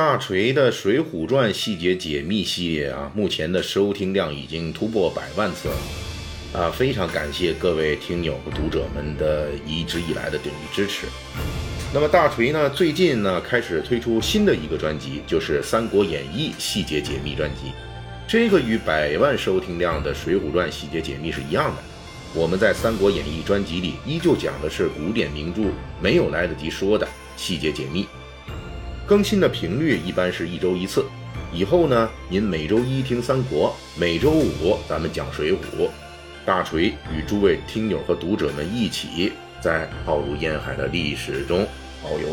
大锤的《水浒传》细节解密系列啊，目前的收听量已经突破百万次了，啊，非常感谢各位听友和读者们的一直以来的鼎力支持。那么大锤呢，最近呢开始推出新的一个专辑，就是《三国演义细节解密专辑》，这个与百万收听量的《水浒传》细节解密是一样的。我们在《三国演义》专辑里依旧讲的是古典名著没有来得及说的细节解密。更新的频率一般是一周一次，以后呢，您每周一听三国，每周五咱们讲水浒。大锤与诸位听友和读者们一起在浩如烟海的历史中遨游。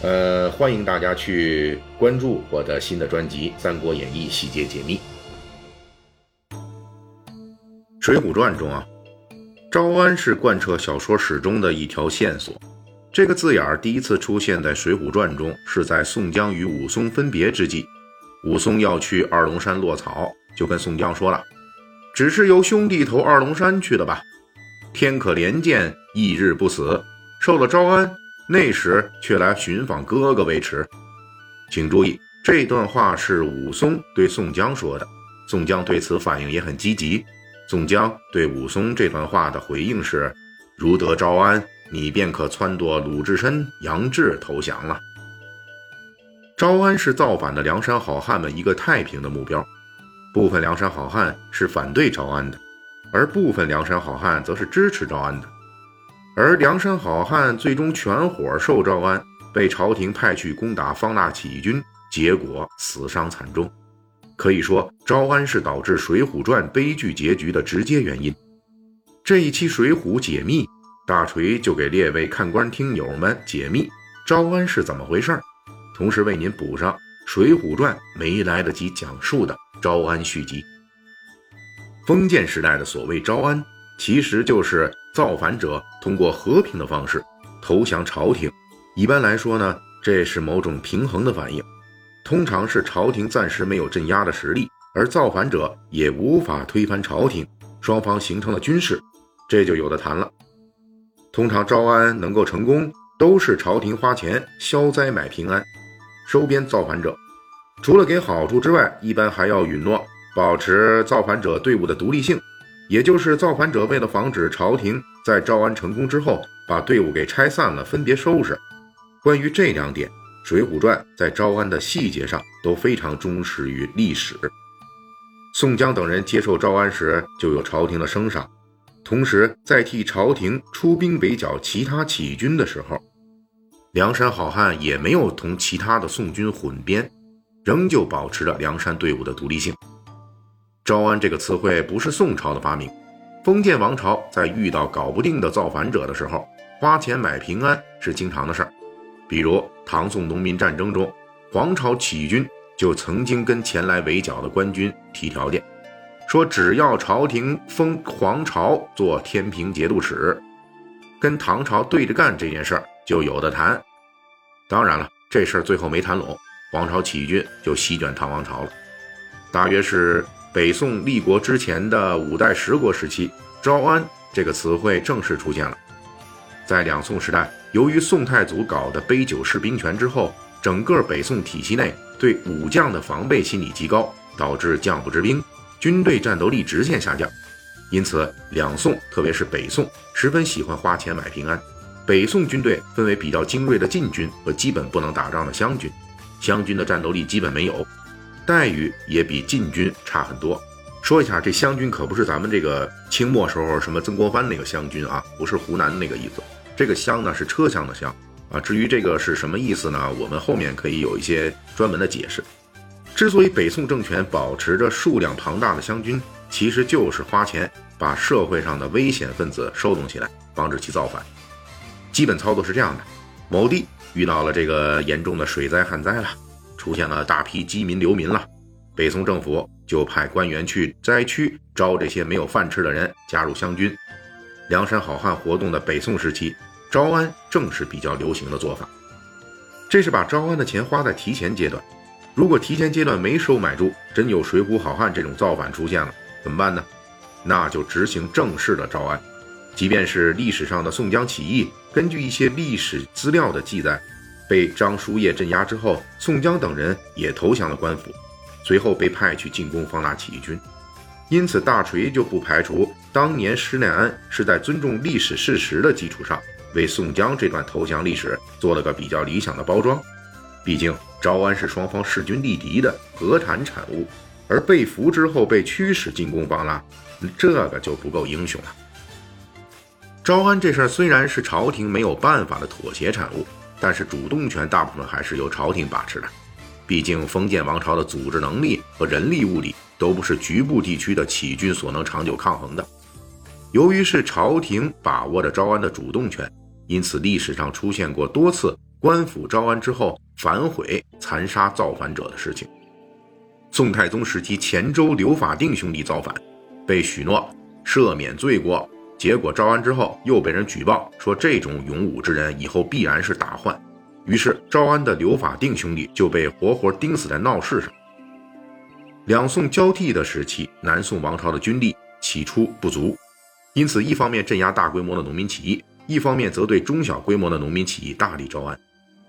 呃，欢迎大家去关注我的新的专辑《三国演义细节解密》。《水浒传》中啊，招安是贯彻小说史中的一条线索。这个字眼儿第一次出现在《水浒传》中，是在宋江与武松分别之际，武松要去二龙山落草，就跟宋江说了：“只是由兄弟投二龙山去的吧？天可怜见，一日不死。受了招安，那时却来寻访哥哥为耻。”请注意，这段话是武松对宋江说的。宋江对此反应也很积极。宋江对武松这段话的回应是：“如得招安。”你便可撺掇鲁智深、杨志投降了。招安是造反的梁山好汉们一个太平的目标，部分梁山好汉是反对招安的，而部分梁山好汉则是支持招安的。而梁山好汉最终全伙受招安，被朝廷派去攻打方腊起义军，结果死伤惨重。可以说，招安是导致《水浒传》悲剧结局的直接原因。这一期《水浒解密》。大锤就给列位看官听友们解密招安是怎么回事儿，同时为您补上《水浒传》没来得及讲述的招安续集。封建时代的所谓招安，其实就是造反者通过和平的方式投降朝廷。一般来说呢，这是某种平衡的反应，通常是朝廷暂时没有镇压的实力，而造反者也无法推翻朝廷，双方形成了军事，这就有的谈了。通常招安能够成功，都是朝廷花钱消灾买平安，收编造反者。除了给好处之外，一般还要允诺保持造反者队伍的独立性，也就是造反者为了防止朝廷在招安成功之后把队伍给拆散了，分别收拾。关于这两点，《水浒传》在招安的细节上都非常忠实于历史。宋江等人接受招安时，就有朝廷的升赏。同时，在替朝廷出兵围剿其他起义军的时候，梁山好汉也没有同其他的宋军混编，仍旧保持着梁山队伍的独立性。招安这个词汇不是宋朝的发明，封建王朝在遇到搞不定的造反者的时候，花钱买平安是经常的事儿。比如唐宋农民战争中，黄巢起义军就曾经跟前来围剿的官军提条件。说只要朝廷封黄巢做天平节度使，跟唐朝对着干这件事儿就有的谈。当然了，这事儿最后没谈拢，黄巢起义军就席卷唐王朝了。大约是北宋立国之前的五代十国时期，招安这个词汇正式出现了。在两宋时代，由于宋太祖搞的杯酒释兵权之后，整个北宋体系内对武将的防备心理极高，导致将不知兵。军队战斗力直线下降，因此两宋，特别是北宋，十分喜欢花钱买平安。北宋军队分为比较精锐的禁军和基本不能打仗的湘军，湘军的战斗力基本没有，待遇也比禁军差很多。说一下，这湘军可不是咱们这个清末时候什么曾国藩那个湘军啊，不是湖南那个意思。这个湘呢是车厢的厢啊。至于这个是什么意思呢？我们后面可以有一些专门的解释。之所以北宋政权保持着数量庞大的湘军，其实就是花钱把社会上的危险分子收拢起来，防止其造反。基本操作是这样的：某地遇到了这个严重的水灾旱灾了，出现了大批饥民流民了，北宋政府就派官员去灾区招这些没有饭吃的人加入湘军。梁山好汉活动的北宋时期，招安正是比较流行的做法。这是把招安的钱花在提前阶段。如果提前阶段没收买住，真有水浒好汉这种造反出现了，怎么办呢？那就执行正式的招安。即便是历史上的宋江起义，根据一些历史资料的记载，被张叔夜镇压之后，宋江等人也投降了官府，随后被派去进攻方腊起义军。因此，大锤就不排除当年施耐庵是在尊重历史事实的基础上。为宋江这段投降历史做了个比较理想的包装，毕竟招安是双方势均力敌的和谈产物，而被俘之后被驱使进攻方腊，这个就不够英雄了。招安这事儿虽然是朝廷没有办法的妥协产物，但是主动权大部分还是由朝廷把持的，毕竟封建王朝的组织能力和人力物力都不是局部地区的起义军所能长久抗衡的。由于是朝廷把握着招安的主动权。因此，历史上出现过多次官府招安之后反悔残杀造反者的事情。宋太宗时期，乾州刘法定兄弟造反，被许诺赦免罪过，结果招安之后又被人举报说这种勇武之人以后必然是大患，于是招安的刘法定兄弟就被活活钉死在闹市上。两宋交替的时期，南宋王朝的军力起初不足，因此一方面镇压大规模的农民起义。一方面则对中小规模的农民起义大力招安，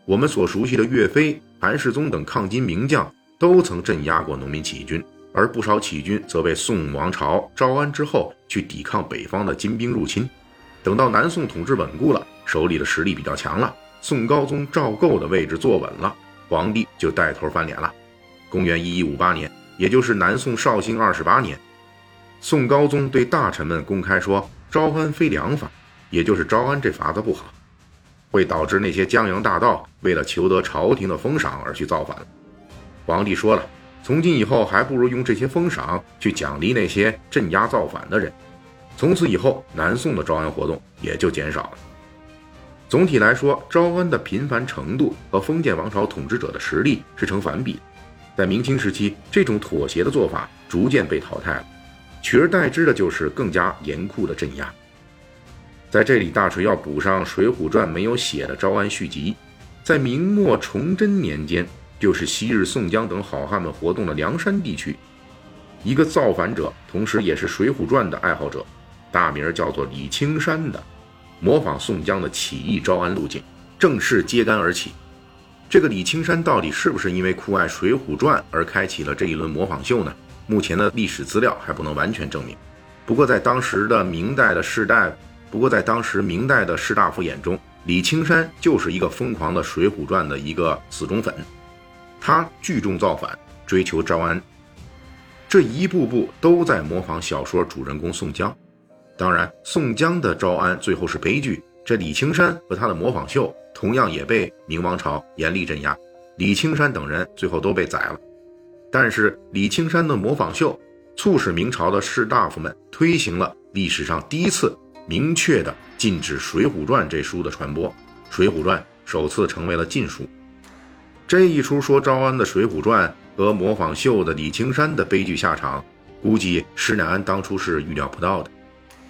我们所熟悉的岳飞、韩世忠等抗金名将都曾镇压过农民起义军，而不少起义军则被宋王朝招安之后去抵抗北方的金兵入侵。等到南宋统治稳固了，手里的实力比较强了，宋高宗赵构的位置坐稳了，皇帝就带头翻脸了。公元一一五八年，也就是南宋绍兴二十八年，宋高宗对大臣们公开说：“招安非良法。”也就是招安这法子不好，会导致那些江洋大盗为了求得朝廷的封赏而去造反。皇帝说了，从今以后还不如用这些封赏去奖励那些镇压造反的人。从此以后，南宋的招安活动也就减少了。总体来说，招安的频繁程度和封建王朝统治者的实力是成反比。在明清时期，这种妥协的做法逐渐被淘汰了，取而代之的就是更加严酷的镇压。在这里，大锤要补上《水浒传》没有写的招安续集。在明末崇祯年间，就是昔日宋江等好汉们活动的梁山地区，一个造反者，同时也是《水浒传》的爱好者，大名叫做李青山的，模仿宋江的起义招安路径，正式揭竿而起。这个李青山到底是不是因为酷爱《水浒传》而开启了这一轮模仿秀呢？目前的历史资料还不能完全证明。不过，在当时的明代的士大夫。不过，在当时明代的士大夫眼中，李青山就是一个疯狂的《水浒传》的一个死忠粉，他聚众造反，追求招安，这一步步都在模仿小说主人公宋江。当然，宋江的招安最后是悲剧，这李青山和他的模仿秀同样也被明王朝严厉镇压，李青山等人最后都被宰了。但是，李青山的模仿秀促使明朝的士大夫们推行了历史上第一次。明确的禁止《水浒传》这书的传播，《水浒传》首次成为了禁书。这一出说招安的《水浒传》和模仿秀的李青山的悲剧下场，估计施耐庵当初是预料不到的。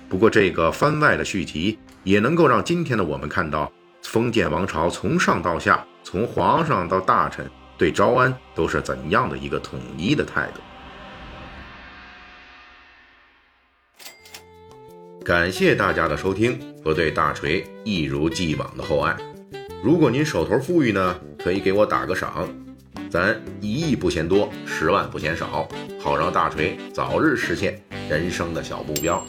不过，这个番外的续集也能够让今天的我们看到，封建王朝从上到下，从皇上到大臣，对招安都是怎样的一个统一的态度。感谢大家的收听和对大锤一如既往的厚爱。如果您手头富裕呢，可以给我打个赏，咱一亿不嫌多，十万不嫌少，好让大锤早日实现人生的小目标。